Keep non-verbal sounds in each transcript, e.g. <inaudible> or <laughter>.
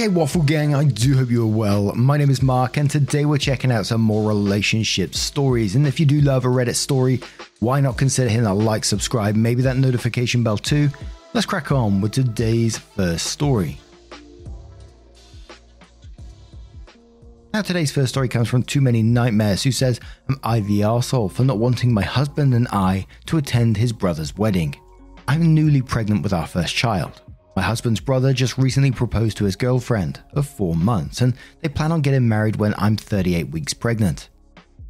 Hey, Waffle Gang, I do hope you're well. My name is Mark, and today we're checking out some more relationship stories. And if you do love a Reddit story, why not consider hitting that like, subscribe, maybe that notification bell too? Let's crack on with today's first story. Now, today's first story comes from Too Many Nightmares, who says, Am I the arsehole for not wanting my husband and I to attend his brother's wedding? I'm newly pregnant with our first child. My husband's brother just recently proposed to his girlfriend of four months, and they plan on getting married when I'm 38 weeks pregnant.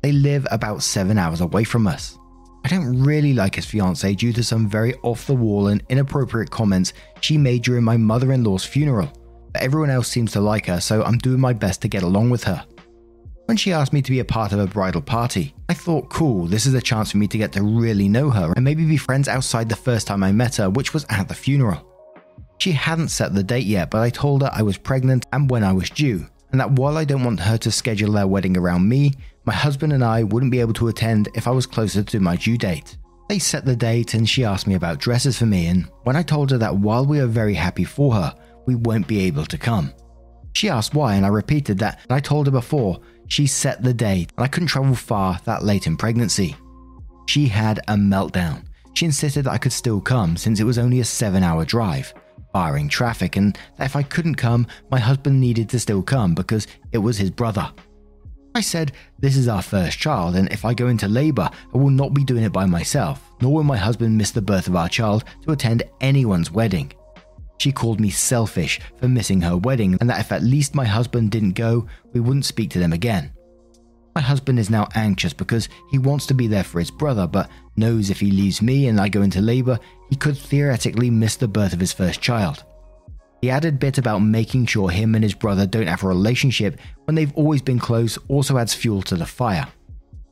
They live about seven hours away from us. I don't really like his fiance due to some very off the wall and inappropriate comments she made during my mother in law's funeral, but everyone else seems to like her, so I'm doing my best to get along with her. When she asked me to be a part of a bridal party, I thought, cool, this is a chance for me to get to really know her and maybe be friends outside the first time I met her, which was at the funeral. She hadn't set the date yet, but I told her I was pregnant and when I was due, and that while I don't want her to schedule their wedding around me, my husband and I wouldn't be able to attend if I was closer to my due date. They set the date and she asked me about dresses for me, and when I told her that while we are very happy for her, we won't be able to come. She asked why, and I repeated that I told her before she set the date and I couldn't travel far that late in pregnancy. She had a meltdown. She insisted that I could still come since it was only a seven hour drive, barring traffic, and that if I couldn't come, my husband needed to still come because it was his brother. I said, This is our first child, and if I go into labour, I will not be doing it by myself, nor will my husband miss the birth of our child to attend anyone's wedding. She called me selfish for missing her wedding, and that if at least my husband didn't go, we wouldn't speak to them again. My husband is now anxious because he wants to be there for his brother, but knows if he leaves me and I go into labour, he could theoretically miss the birth of his first child. The added bit about making sure him and his brother don't have a relationship when they've always been close also adds fuel to the fire.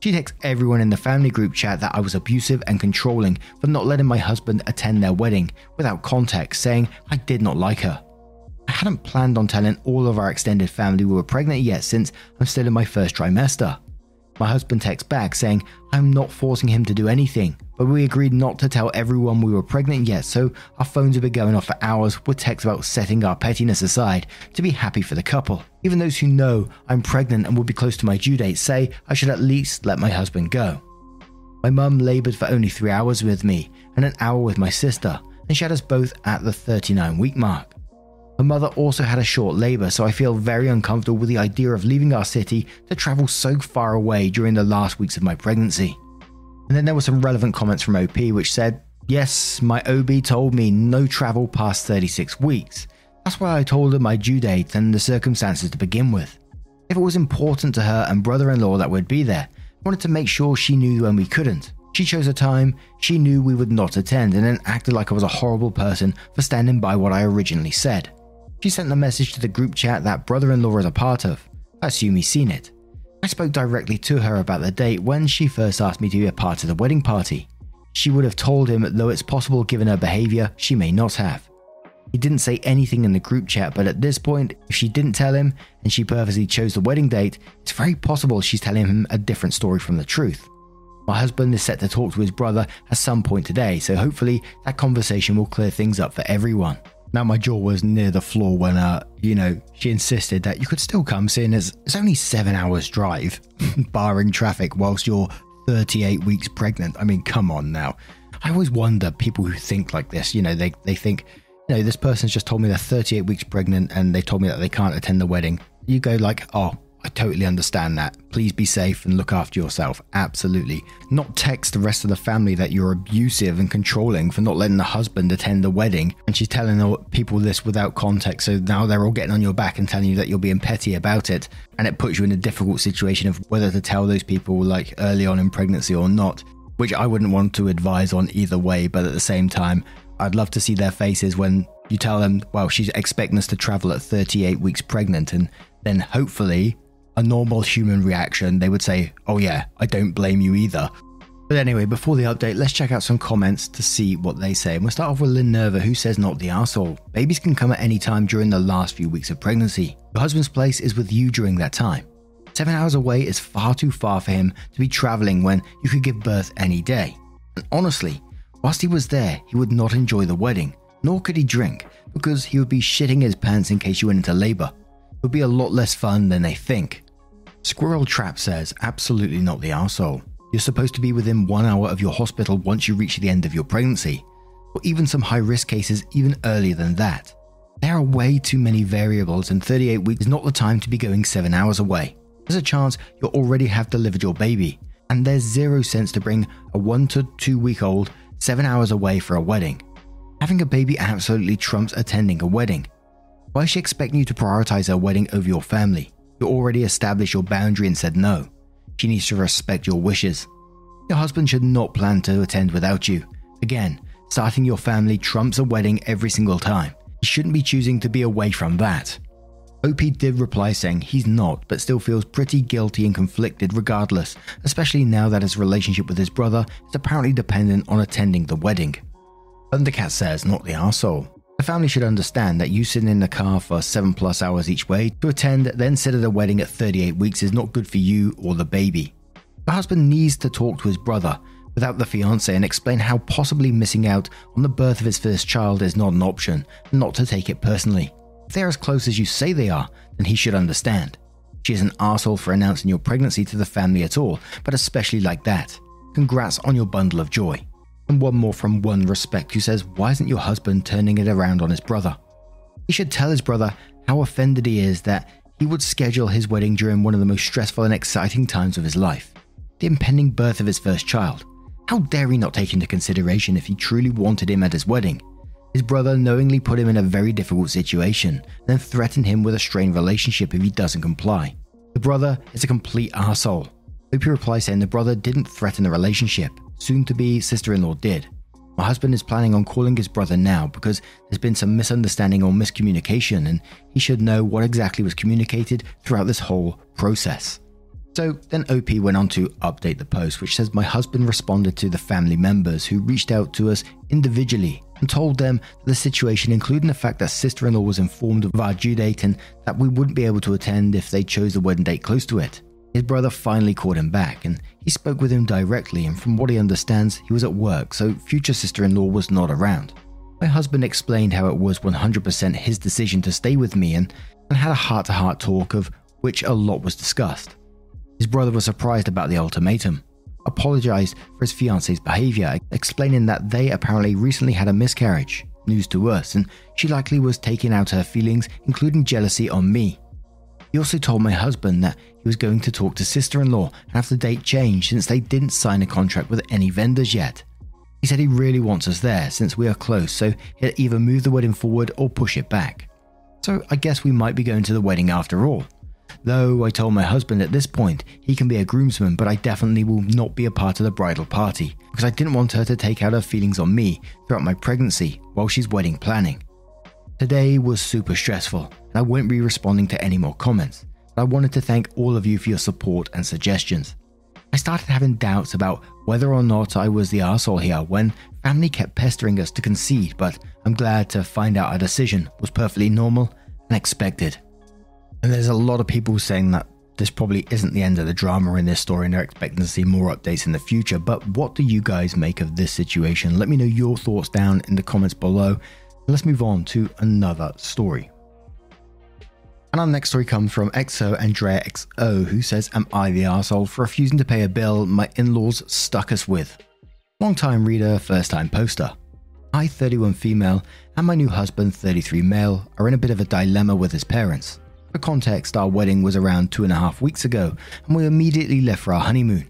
She texts everyone in the family group chat that I was abusive and controlling for not letting my husband attend their wedding without context, saying I did not like her. I hadn't planned on telling all of our extended family we were pregnant yet since I'm still in my first trimester. My husband texts back saying I'm not forcing him to do anything, but we agreed not to tell everyone we were pregnant yet, so our phones have been going off for hours with texts about setting our pettiness aside to be happy for the couple. Even those who know I'm pregnant and will be close to my due date say I should at least let my husband go. My mum laboured for only three hours with me and an hour with my sister, and she had us both at the 39 week mark. My mother also had a short labour, so I feel very uncomfortable with the idea of leaving our city to travel so far away during the last weeks of my pregnancy. And then there were some relevant comments from OP which said, Yes, my OB told me no travel past 36 weeks. That's why I told her my due date and the circumstances to begin with. If it was important to her and brother in law that we'd be there, I wanted to make sure she knew when we couldn't. She chose a time she knew we would not attend and then acted like I was a horrible person for standing by what I originally said. She sent the message to the group chat that brother in law is a part of. I assume he's seen it. I spoke directly to her about the date when she first asked me to be a part of the wedding party. She would have told him, though it's possible given her behaviour, she may not have. He didn't say anything in the group chat, but at this point, if she didn't tell him and she purposely chose the wedding date, it's very possible she's telling him a different story from the truth. My husband is set to talk to his brother at some point today, so hopefully that conversation will clear things up for everyone. Now my jaw was near the floor when, uh, you know, she insisted that you could still come, seeing as it's only seven hours drive, <laughs> barring traffic, whilst you're 38 weeks pregnant. I mean, come on now. I always wonder people who think like this. You know, they they think, you know, this person's just told me they're 38 weeks pregnant and they told me that they can't attend the wedding. You go like, oh, I totally understand that. Please be safe and look after yourself. Absolutely. Not text the rest of the family that you're abusive and controlling for not letting the husband attend the wedding. And she's telling people this without context. So now they're all getting on your back and telling you that you're being petty about it. And it puts you in a difficult situation of whether to tell those people like early on in pregnancy or not. which I wouldn't want to advise on either way, but at the same time, I'd love to see their faces when you tell them, well, she's expecting us to travel at 38 weeks pregnant, and then hopefully a normal human reaction, they would say, oh yeah, I don't blame you either. But anyway, before the update, let's check out some comments to see what they say. And we'll start off with Lynn Nerva, who says, Not the arsehole. Babies can come at any time during the last few weeks of pregnancy. Your husband's place is with you during that time. Seven hours away is far too far for him to be traveling when you could give birth any day. And honestly, whilst he was there, he would not enjoy the wedding, nor could he drink, because he would be shitting his pants in case you went into labor. Would be a lot less fun than they think. Squirrel Trap says, absolutely not the arsehole. You're supposed to be within one hour of your hospital once you reach the end of your pregnancy, or even some high risk cases even earlier than that. There are way too many variables, and 38 weeks is not the time to be going 7 hours away. There's a chance you'll already have delivered your baby, and there's zero sense to bring a 1 to 2 week old 7 hours away for a wedding. Having a baby absolutely trumps attending a wedding. Why is she expecting you to prioritize her wedding over your family? You already established your boundary and said no. She needs to respect your wishes. Your husband should not plan to attend without you. Again, starting your family trumps a wedding every single time. He shouldn't be choosing to be away from that. OP did reply saying he's not, but still feels pretty guilty and conflicted regardless, especially now that his relationship with his brother is apparently dependent on attending the wedding. Thundercat says, not the arsehole. The family should understand that you sitting in the car for 7 plus hours each way to attend, then sit at a wedding at 38 weeks is not good for you or the baby. The husband needs to talk to his brother without the fiance and explain how possibly missing out on the birth of his first child is not an option, not to take it personally. If they're as close as you say they are, then he should understand. She is an asshole for announcing your pregnancy to the family at all, but especially like that. Congrats on your bundle of joy. And one more from One Respect who says, Why isn't your husband turning it around on his brother? He should tell his brother how offended he is that he would schedule his wedding during one of the most stressful and exciting times of his life the impending birth of his first child. How dare he not take into consideration if he truly wanted him at his wedding? His brother knowingly put him in a very difficult situation, then threatened him with a strained relationship if he doesn't comply. The brother is a complete asshole. OP replies saying the brother didn't threaten the relationship, soon to be sister in law did. My husband is planning on calling his brother now because there's been some misunderstanding or miscommunication, and he should know what exactly was communicated throughout this whole process. So then OP went on to update the post, which says, My husband responded to the family members who reached out to us individually and told them the situation, including the fact that sister in law was informed of our due date and that we wouldn't be able to attend if they chose the wedding date close to it. His brother finally called him back and he spoke with him directly, and from what he understands, he was at work, so future sister in law was not around. My husband explained how it was 100% his decision to stay with me and, and had a heart to heart talk of which a lot was discussed. His brother was surprised about the ultimatum, apologized for his fiance's behavior, explaining that they apparently recently had a miscarriage, news to us, and she likely was taking out her feelings, including jealousy, on me. He also told my husband that was going to talk to sister in law have the date changed since they didn't sign a contract with any vendors yet. He said he really wants us there since we are close, so he'll either move the wedding forward or push it back. So I guess we might be going to the wedding after all. Though I told my husband at this point he can be a groomsman, but I definitely will not be a part of the bridal party because I didn't want her to take out her feelings on me throughout my pregnancy while she's wedding planning. Today was super stressful, and I won't be responding to any more comments, I wanted to thank all of you for your support and suggestions. I started having doubts about whether or not I was the asshole here when family kept pestering us to concede, but I'm glad to find out our decision was perfectly normal and expected. And there's a lot of people saying that this probably isn't the end of the drama in this story and they're expecting to see more updates in the future. But what do you guys make of this situation? Let me know your thoughts down in the comments below. Let's move on to another story. And our next story comes from XO Andrea XO, who says, Am I the asshole for refusing to pay a bill my in laws stuck us with? Long time reader, first time poster. I, 31 female, and my new husband, 33 male, are in a bit of a dilemma with his parents. For context, our wedding was around two and a half weeks ago, and we immediately left for our honeymoon.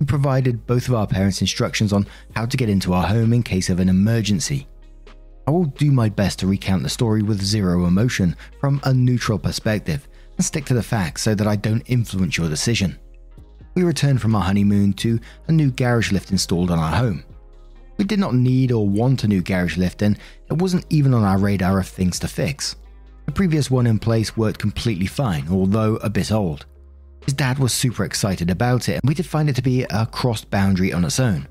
We provided both of our parents instructions on how to get into our home in case of an emergency. I will do my best to recount the story with zero emotion from a neutral perspective and stick to the facts so that I don't influence your decision. We returned from our honeymoon to a new garage lift installed on our home. We did not need or want a new garage lift, and it wasn't even on our radar of things to fix. The previous one in place worked completely fine, although a bit old. His dad was super excited about it, and we did find it to be a crossed boundary on its own.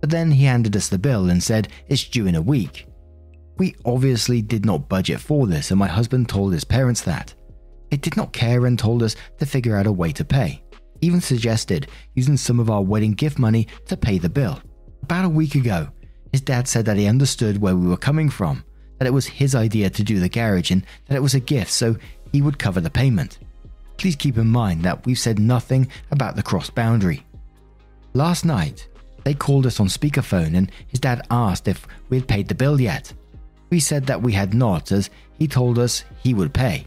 But then he handed us the bill and said it's due in a week. We obviously did not budget for this, and my husband told his parents that. They did not care and told us to figure out a way to pay, even suggested using some of our wedding gift money to pay the bill. About a week ago, his dad said that he understood where we were coming from, that it was his idea to do the garage and that it was a gift, so he would cover the payment. Please keep in mind that we've said nothing about the cross boundary. Last night, they called us on speakerphone and his dad asked if we had paid the bill yet. We said that we had not, as he told us he would pay.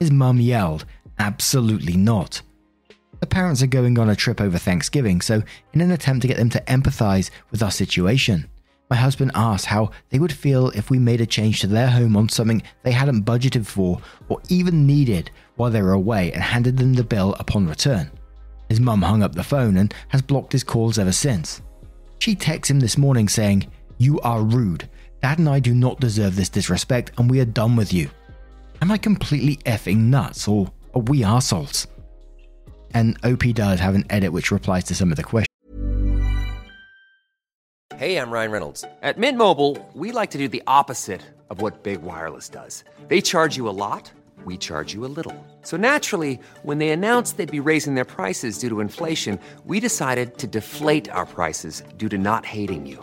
His mum yelled, Absolutely not. The parents are going on a trip over Thanksgiving, so in an attempt to get them to empathize with our situation, my husband asked how they would feel if we made a change to their home on something they hadn't budgeted for or even needed while they were away and handed them the bill upon return. His mum hung up the phone and has blocked his calls ever since. She texts him this morning saying, You are rude. Dad and I do not deserve this disrespect and we are done with you. Am I completely effing nuts or are we assholes? And OP does have an edit which replies to some of the questions. Hey, I'm Ryan Reynolds. At Mint Mobile, we like to do the opposite of what Big Wireless does. They charge you a lot, we charge you a little. So naturally, when they announced they'd be raising their prices due to inflation, we decided to deflate our prices due to not hating you.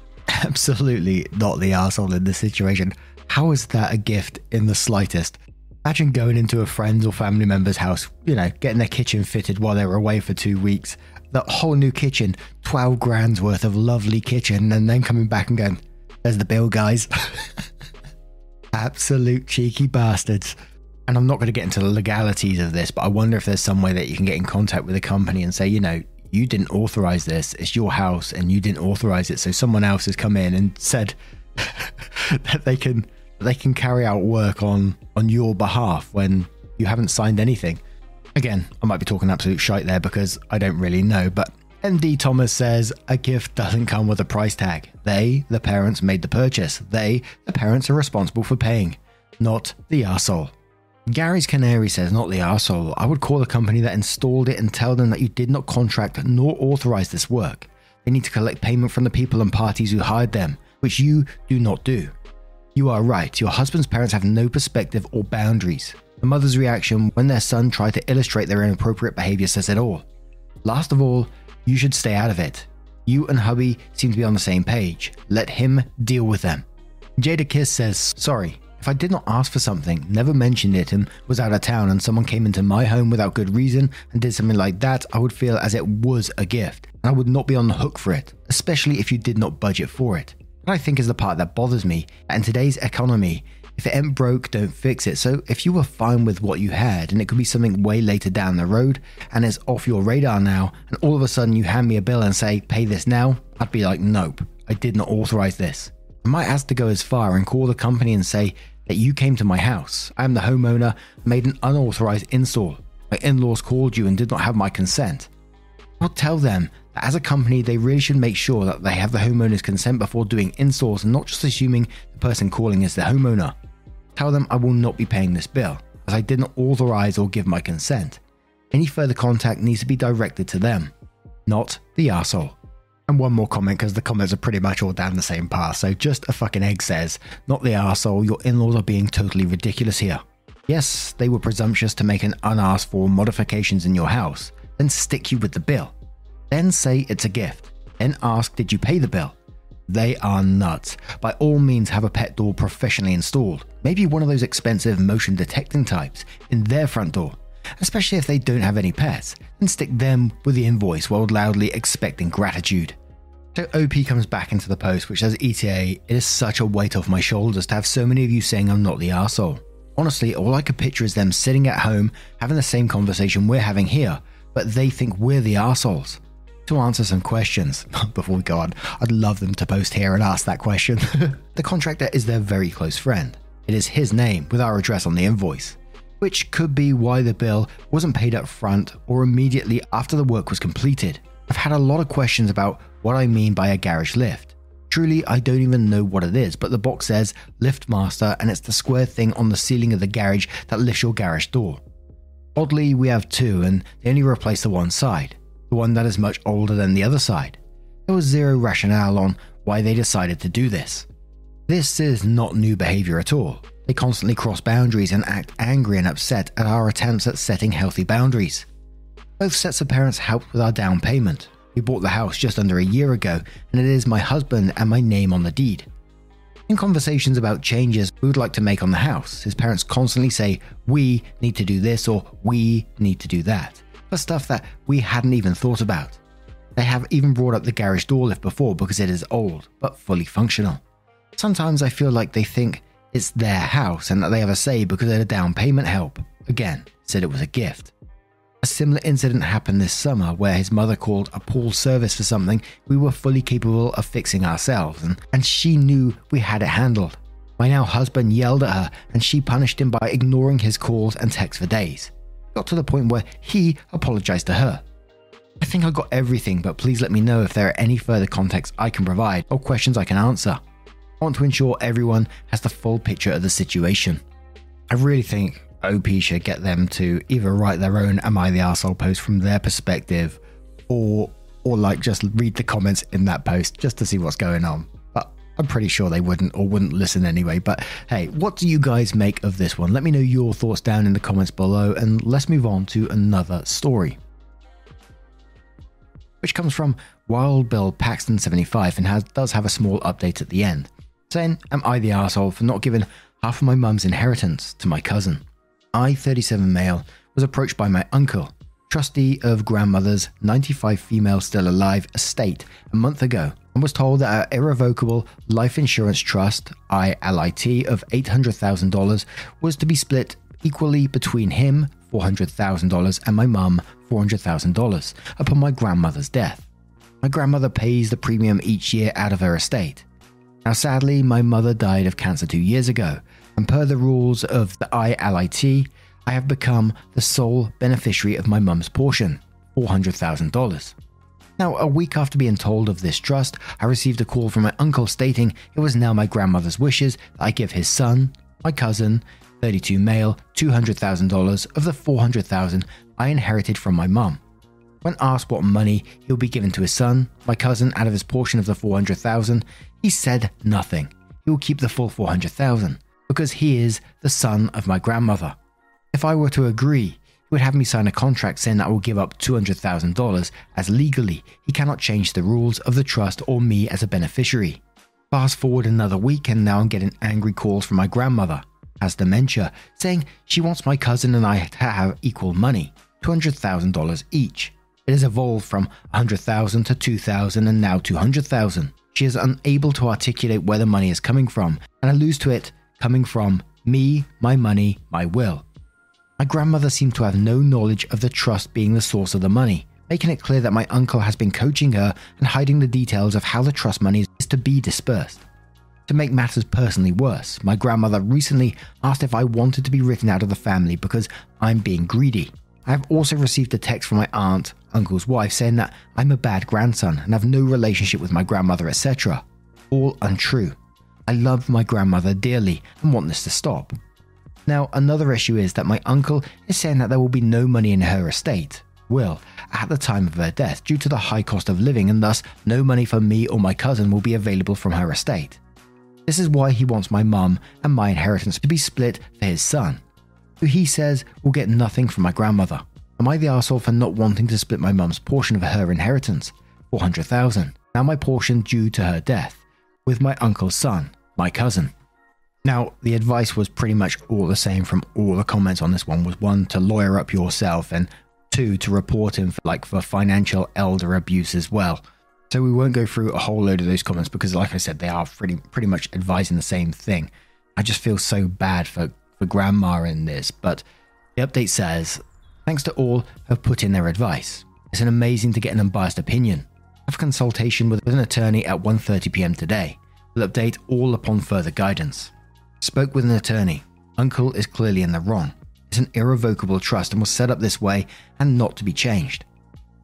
<laughs> Absolutely not the asshole in this situation. How is that a gift in the slightest? Imagine going into a friend's or family member's house, you know, getting their kitchen fitted while they were away for two weeks. That whole new kitchen, 12 grand's worth of lovely kitchen, and then coming back and going, there's the bill, guys. <laughs> Absolute cheeky bastards. And I'm not going to get into the legalities of this, but I wonder if there's some way that you can get in contact with the company and say, you know, you didn't authorize this. It's your house and you didn't authorize it. So someone else has come in and said <laughs> that they can they can carry out work on on your behalf when you haven't signed anything. Again, I might be talking absolute shite there because I don't really know, but MD Thomas says a gift doesn't come with a price tag. They, the parents, made the purchase. They, the parents, are responsible for paying, not the arsehole. Gary's Canary says, not the arsehole. I would call the company that installed it and tell them that you did not contract nor authorize this work. They need to collect payment from the people and parties who hired them, which you do not do. You are right, your husband's parents have no perspective or boundaries. The mother's reaction when their son tried to illustrate their inappropriate behavior says it all. Last of all, you should stay out of it. You and hubby seem to be on the same page. Let him deal with them. Jada Kiss says, Sorry, if I did not ask for something, never mentioned it, and was out of town, and someone came into my home without good reason and did something like that, I would feel as it was a gift, and I would not be on the hook for it, especially if you did not budget for it. What I think is the part that bothers me. In today's economy, if it ain't broke, don't fix it. So if you were fine with what you had, and it could be something way later down the road, and it's off your radar now, and all of a sudden you hand me a bill and say, pay this now, I'd be like, nope, I did not authorize this. I might ask to go as far and call the company and say that you came to my house. I am the homeowner, made an unauthorized install. My in laws called you and did not have my consent. I'll tell them that as a company, they really should make sure that they have the homeowner's consent before doing installs and not just assuming the person calling is the homeowner. Tell them I will not be paying this bill, as I didn't authorize or give my consent. Any further contact needs to be directed to them, not the asshole. And one more comment because the comments are pretty much all down the same path. So just a fucking egg says, not the asshole. Your in-laws are being totally ridiculous here. Yes, they were presumptuous to make an unasked for modifications in your house, then stick you with the bill. Then say it's a gift. Then ask, did you pay the bill? They are nuts. By all means, have a pet door professionally installed. Maybe one of those expensive motion detecting types in their front door. Especially if they don't have any pets, and stick them with the invoice while loudly expecting gratitude. So OP comes back into the post, which says, ETA, it is such a weight off my shoulders to have so many of you saying I'm not the arsehole. Honestly, all I could picture is them sitting at home having the same conversation we're having here, but they think we're the arseholes. To answer some questions, <laughs> before we go on, I'd love them to post here and ask that question. <laughs> the contractor is their very close friend. It is his name with our address on the invoice, which could be why the bill wasn't paid up front or immediately after the work was completed. I've had a lot of questions about what I mean by a garage lift. Truly, I don't even know what it is, but the box says Lift Master and it's the square thing on the ceiling of the garage that lifts your garage door. Oddly, we have two and they only replace the one side, the one that is much older than the other side. There was zero rationale on why they decided to do this. This is not new behavior at all. They constantly cross boundaries and act angry and upset at our attempts at setting healthy boundaries. Both sets of parents helped with our down payment. We bought the house just under a year ago, and it is my husband and my name on the deed. In conversations about changes we would like to make on the house, his parents constantly say, We need to do this or we need to do that, for stuff that we hadn't even thought about. They have even brought up the garage door lift before because it is old, but fully functional. Sometimes I feel like they think it's their house and that they have a say because of the down payment help. Again, said it was a gift. A similar incident happened this summer where his mother called a pool service for something we were fully capable of fixing ourselves, and, and she knew we had it handled. My now husband yelled at her, and she punished him by ignoring his calls and texts for days. Got to the point where he apologized to her. I think I got everything, but please let me know if there are any further context I can provide or questions I can answer. I want to ensure everyone has the full picture of the situation. I really think OP should get them to either write their own "Am I the asshole?" post from their perspective, or or like just read the comments in that post just to see what's going on. But I'm pretty sure they wouldn't or wouldn't listen anyway. But hey, what do you guys make of this one? Let me know your thoughts down in the comments below, and let's move on to another story. Which comes from Wild Bill Paxton 75 and has, does have a small update at the end, saying, Am I the asshole for not giving half of my mum's inheritance to my cousin? I, 37 male, was approached by my uncle, trustee of grandmother's 95 female still alive estate, a month ago, and was told that our irrevocable life insurance trust, ILIT, of $800,000 was to be split equally between him, $400,000, and my mum, $400,000, upon my grandmother's death. My grandmother pays the premium each year out of her estate. Now, sadly, my mother died of cancer two years ago, and per the rules of the ILIT, I have become the sole beneficiary of my mum's portion, $400,000. Now, a week after being told of this trust, I received a call from my uncle stating it was now my grandmother's wishes that I give his son, my cousin, 32 male, $200,000 of the 400,000 I inherited from my mum. When asked what money he will be given to his son, my cousin, out of his portion of the 400,000, he said nothing. He will keep the full 400,000 because he is the son of my grandmother. If I were to agree, he would have me sign a contract saying that I will give up $200,000 as legally he cannot change the rules of the trust or me as a beneficiary. Fast forward another week and now I'm getting angry calls from my grandmother, has dementia, saying she wants my cousin and I to have equal money, $200,000 each. It has evolved from 100,000 to 2,000 and now 200,000. She is unable to articulate where the money is coming from and alludes to it coming from me, my money, my will. My grandmother seemed to have no knowledge of the trust being the source of the money, making it clear that my uncle has been coaching her and hiding the details of how the trust money is to be dispersed. To make matters personally worse, my grandmother recently asked if I wanted to be written out of the family because I'm being greedy. I have also received a text from my aunt, uncle's wife, saying that I'm a bad grandson and have no relationship with my grandmother, etc. All untrue. I love my grandmother dearly and want this to stop. Now, another issue is that my uncle is saying that there will be no money in her estate, will, at the time of her death due to the high cost of living, and thus no money for me or my cousin will be available from her estate. This is why he wants my mum and my inheritance to be split for his son. who he says will get nothing from my grandmother. Am I the asshole for not wanting to split my mum's portion of her inheritance? 400,000. Now my portion due to her death, with my uncle's son, my cousin. Now, the advice was pretty much all the same from all the comments on this one was one to lawyer up yourself and two to report him for, like for financial elder abuse as well. So we won't go through a whole load of those comments because like I said they are pretty pretty much advising the same thing. I just feel so bad for for grandma in this, but the update says thanks to all who have put in their advice. It's an amazing to get an unbiased opinion. Have a consultation with an attorney at 1:30 p.m. today. We'll update all upon further guidance. Spoke with an attorney. Uncle is clearly in the wrong. It's an irrevocable trust and was set up this way and not to be changed.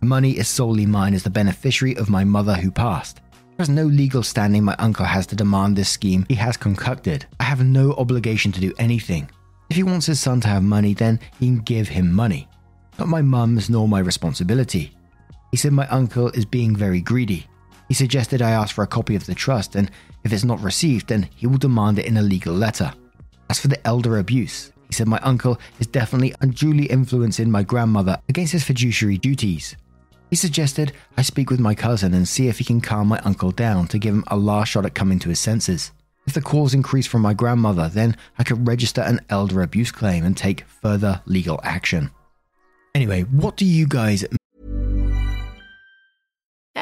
The money is solely mine as the beneficiary of my mother who passed. There is no legal standing my uncle has to demand this scheme he has concocted. I have no obligation to do anything. If he wants his son to have money, then he can give him money. Not my mum's nor my responsibility. He said my uncle is being very greedy. He suggested I ask for a copy of the trust, and if it's not received, then he will demand it in a legal letter. As for the elder abuse, he said my uncle is definitely unduly influencing my grandmother against his fiduciary duties. He suggested I speak with my cousin and see if he can calm my uncle down to give him a last shot at coming to his senses. If the calls increase from my grandmother, then I could register an elder abuse claim and take further legal action. Anyway, what do you guys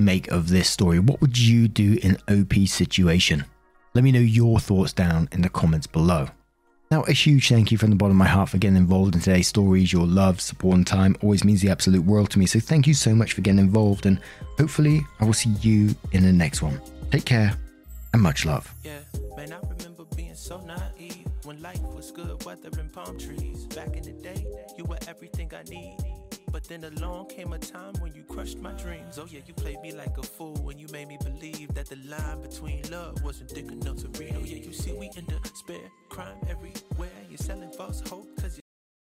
Make of this story? What would you do in OP's situation? Let me know your thoughts down in the comments below. Now, a huge thank you from the bottom of my heart for getting involved in today's stories. Your love, support, and time always means the absolute world to me. So, thank you so much for getting involved, and hopefully, I will see you in the next one. Take care and much love. Yeah, man, I remember being so naive when life was good, weather and palm trees. Back in the day, you were everything I need. But then along came a time when you crushed my dreams. Oh, yeah, you played me like a fool when you made me believe that the line between love wasn't thick enough to read. Oh, yeah, you see, we in despair, crime everywhere. You're selling false hope because